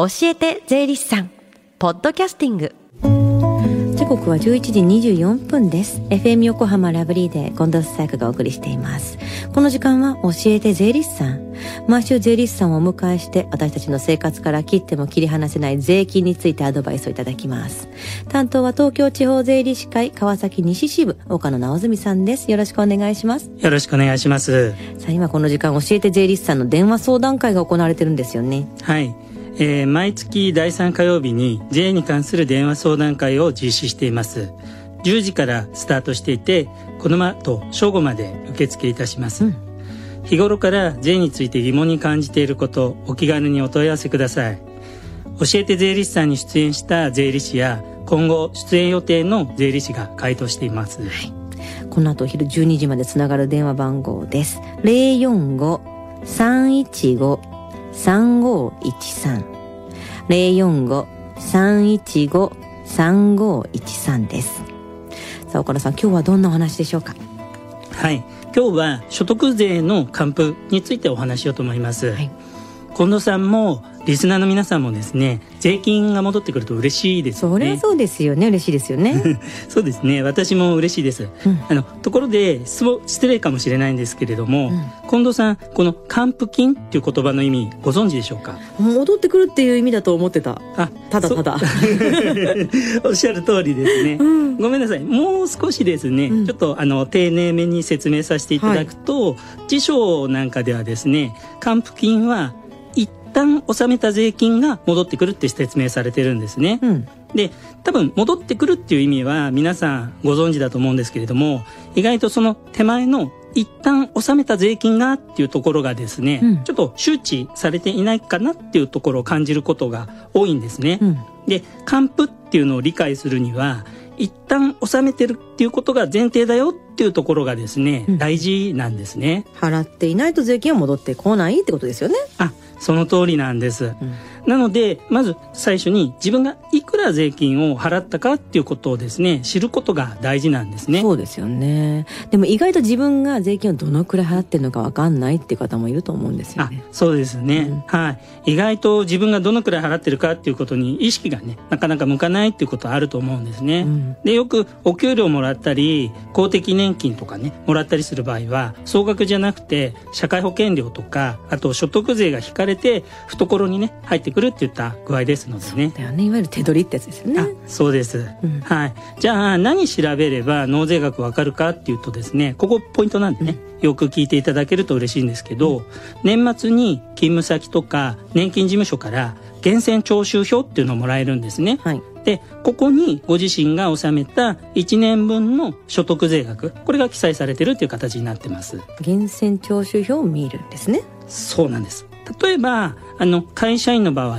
教えて税理士さん。ポッドキャスティング。時刻は11時24分です。FM 横浜ラブリーで近藤紗友香がお送りしています。この時間は教えて税理士さん。毎週税理士さんをお迎えして私たちの生活から切っても切り離せない税金についてアドバイスをいただきます。担当は東京地方税理士会川崎西支部岡野直澄さんです。よろしくお願いします。よろしくお願いします。さあ今この時間教えて税理士さんの電話相談会が行われてるんですよね。はいえー、毎月第3火曜日に J に関する電話相談会を実施しています。10時からスタートしていてこの後正午まで受付いたします、うん、日頃から J について疑問に感じていることお気軽にお問い合わせください。教えて税理士さんに出演した税理士や今後出演予定の税理士が回答しています、はい、この後お昼12時までつながる電話番号です。045-315-3513 045-315-3513です。さあ岡田さん今日はどんなお話でしょうか？はい。今日は所得税の還付についてお話しようと思います、はい、近藤さんもリスナーの皆さんもですね税金が戻ってくると嬉しいです、ね、それそうですよね。嬉しいですよね。そうですね。私も嬉しいです、うん、あのところで失礼かもしれないんですけれども、うん、近藤さんこの還付金っていう言葉の意味ご存知でしょうか？戻ってくるっていう意味だと思ってた。あただただ。おっしゃる通りですね、うん、ごめんなさい。もう少しですね、ちょっとあの丁寧めに説明させていただくと、はい、辞書なんかではですね還付金は旦納めた税金が戻ってくるって説明されてるんですね。うん、で多分戻ってくるっていう意味は皆さんご存知だと思うんですけれども意外とその手前の一旦納めた税金がっていうところがですね、うん、ちょっと周知されていないかなっていうところを感じることが多いんですね。うん、で還付っていうのを理解するには一旦納めてるっていうことが前提だよっていうところがですね、うん、大事なんですね。払っていないと税金は戻ってこないってことですよね。あ、その通りなんです。うん、なので、まず最初に自分がいくら税金を払ったかっていうことをですね、知ることが大事なんですね。そうですよね。でも意外と自分が税金をどのくらい払ってるのかわかんないっていう方もいると思うんですよね。そうですね、うん、はい。意外と自分がどのくらい払ってるかっていうことに意識がね、なかなか向かないっていうことはあると思うんですね。うん、で、よくお給料もらったり、公的年金とかね、もらったりする場合は、総額じゃなくて、社会保険料とか、あと所得税が引かれて、懐にね、入ってくるっていった具合ですのでね。だよね。いわゆる手取りってやつですよね。そうです、うん、はい。じゃあ、何調べれば納税額わかるかっていうとですね、ここポイントなんでね、うん、よく聞いていただけると嬉しいんですけど、うん、年末に勤務先とか年金事務所から源泉徴収票っていうのをもらえるんですね。はい。で、ここにご自身が納めた1年分の所得税額、これが記載されてるっていう形になってます。源泉徴収票を見るんですね。そうなんです。例えば、あの、会社員の場合、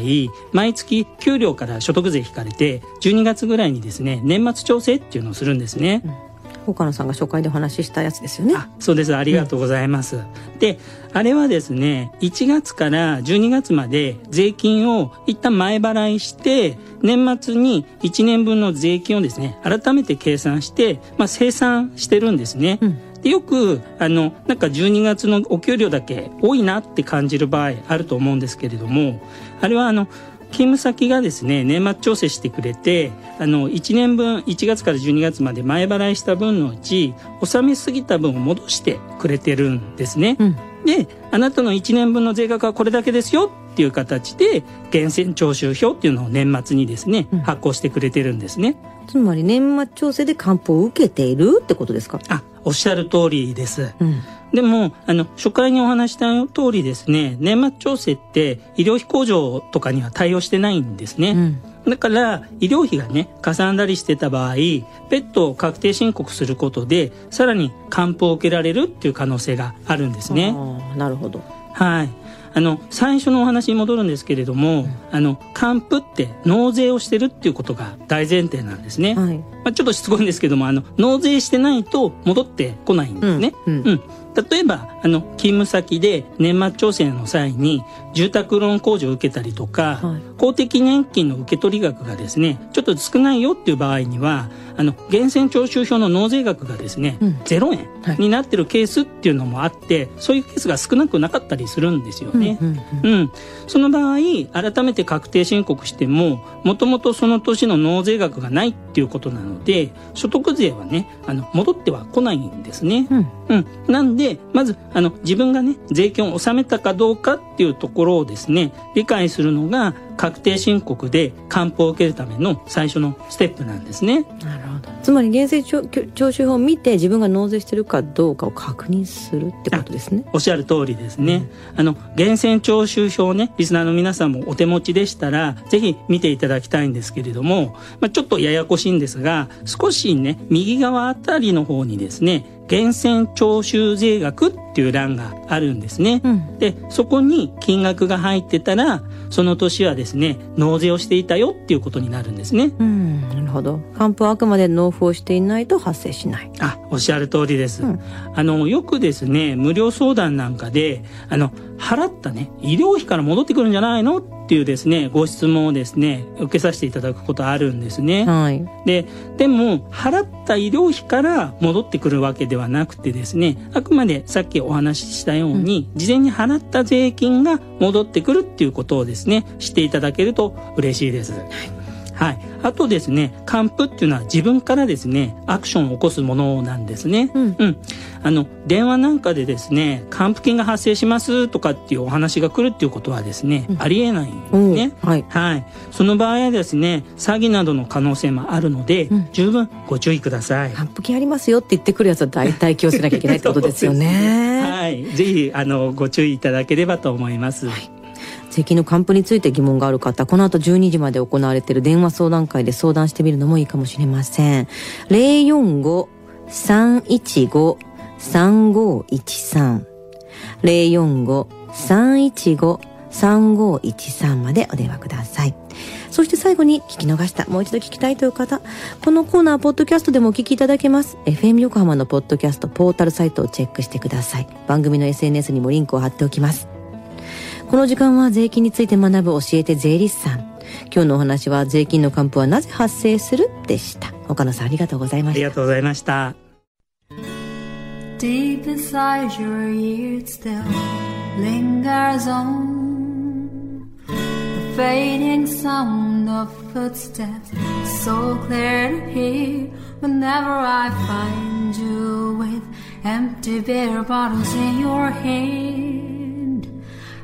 毎月給料から所得税引かれて、12月ぐらいにですね、年末調整っていうのをするんですね。うん岡野さんが初回でお話ししたやつですよね。そうです。ありがとうございます。うん、で、あれはですね、1月から12月まで税金を一旦前払いして、年末に1年分の税金をですね、改めて計算して、まあ、生産してるんですね。うんでよくあのなんか12月のお給料だけ多いなって感じる場合あると思うんですけれどもあれはあの勤務先がですね年末調整してくれてあの1年分1月から12月まで前払いした分のうち納めすぎた分を戻してくれてるんですね。うん、であなたの1年分の税額はこれだけですよっていう形で源泉徴収票っていうのを年末にですね、うん、発行してくれてるんですね。つまり年末調整で還付を受けているってことですか？あおっしゃる通りです。うんでも、あの、初回にお話した通りですね、年末調整って医療費控除とかには対応してないんですね。うんだから、医療費がね、かさんだりしてた場合、ペットを確定申告することで、さらに還付を受けられるっていう可能性があるんですね。なるほど。はい。あの、最初のお話に戻るんですけれども、うん、あの、還付って納税をしてるっていうことが大前提なんですね。はいまあ、ちょっとしつこいんですけどもあの納税してないと戻ってこないんですね。うんうんうん例えばあの勤務先で年末調整の際に住宅ローン控除を受けたりとか、はい。公的年金の受け取り額がですねちょっと少ないよっていう場合にはあの源泉徴収票の納税額がですね、うん。0はい。円になってるケースっていうのもあってそういうケースが少なくなかったりするんですよね。うんうん。うん、その場合改めて確定申告してももともとその年の納税額がないっていうことなので所得税はねあの戻っては来ないんですね。うんうん、なんでまずあの自分がね税金を納めたかどうかっていうところをですね理解するのが確定申告で還付を受けるための最初のステップなんですね。なるほどつまり源泉徴徴収票を見て自分が納税してるかどうかを確認するってことですねおっしゃる通りですね。あの、源泉徴収票をね、リスナーの皆さんもお手持ちでしたら、ぜひ見ていただきたいんですけれども、まあ、ちょっとややこしいんですが、少しね、右側あたりの方にですね、源泉徴収税額っていう欄があるんですね。うんで、そこに金額が入ってたら、その年はですね、納税をしていたよっていうことになるんですね。うんほど還付はあくまで納付をしていないと発生しないあ、おっしゃる通りです。うんあの、よくですね、無料相談なんかで、あの、払ったね、医療費から戻ってくるんじゃないのっていうですね、ご質問をですね、受けさせていただくことあるんですね。はいで、でも、払った医療費から戻ってくるわけではなくてですね、あくまでさっきお話ししたように、事前に払った税金が戻ってくるっていうことをですね、していただけると嬉しいです。はい。あとですね、還付っていうのは自分からですね、アクションを起こすものなんですね。うんうん。あの、電話なんかでですね、還付金が発生しますとかっていうお話が来るっていうことはですね、ありえないんですね。はいはい。その場合はですね、詐欺などの可能性もあるので、うん十分ご注意ください。還付金ありますよって言ってくるやつは大体気をつけなきゃいけないってことですよね はい。ぜひ、あの、ご注意いただければと思います。税金の還付について疑問がある方この後12時まで行われている電話相談会で相談してみるのもいいかもしれません045-315-3513 045-315-3513までお電話くださいそして最後に聞き逃した、もう一度聞きたいという方、このコーナー、ポッドキャストでもお聞きいただけます。FM 横浜のポッドキャストポータルサイトをチェックしてください。番組の SNS にもリンクを貼っておきます。この時間は税金について学ぶ教えて税理士さん。今日のお話は税金の還付はなぜ発生するでした。岡野さんありがとうございました。ありがとうございました。Deep inside your ears still lingers on the fading sound of footsteps, so clear to hear whenever I find you with empty beer bottles in your hand.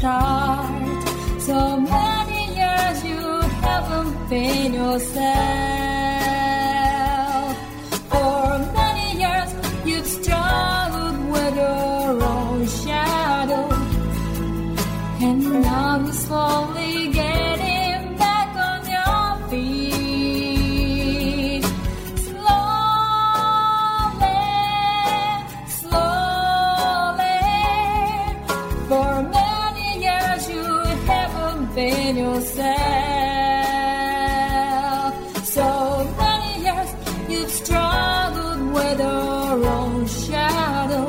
start. So many years you haven't been yourself. With your own shadow.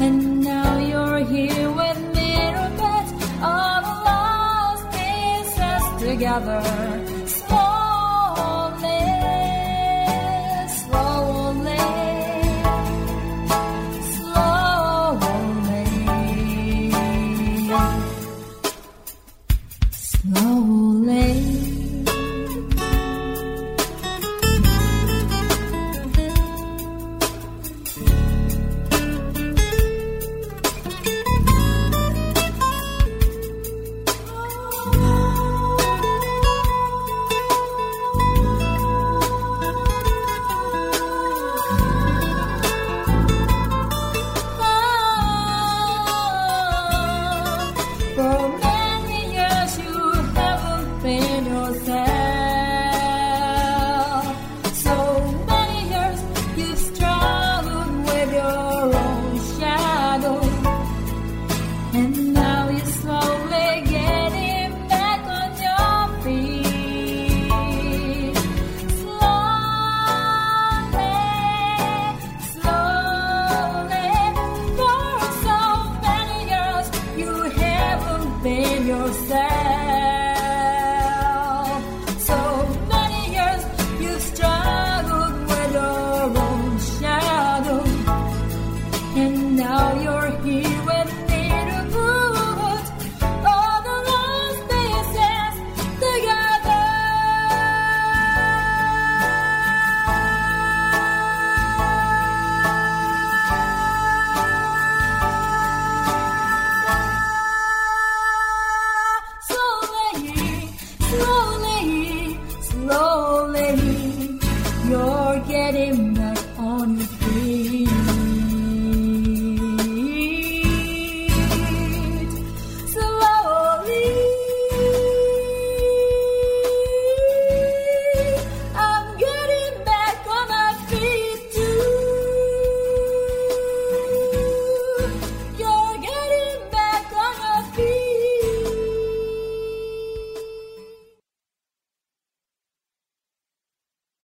And now you're here with mirror bits of lost pieces together.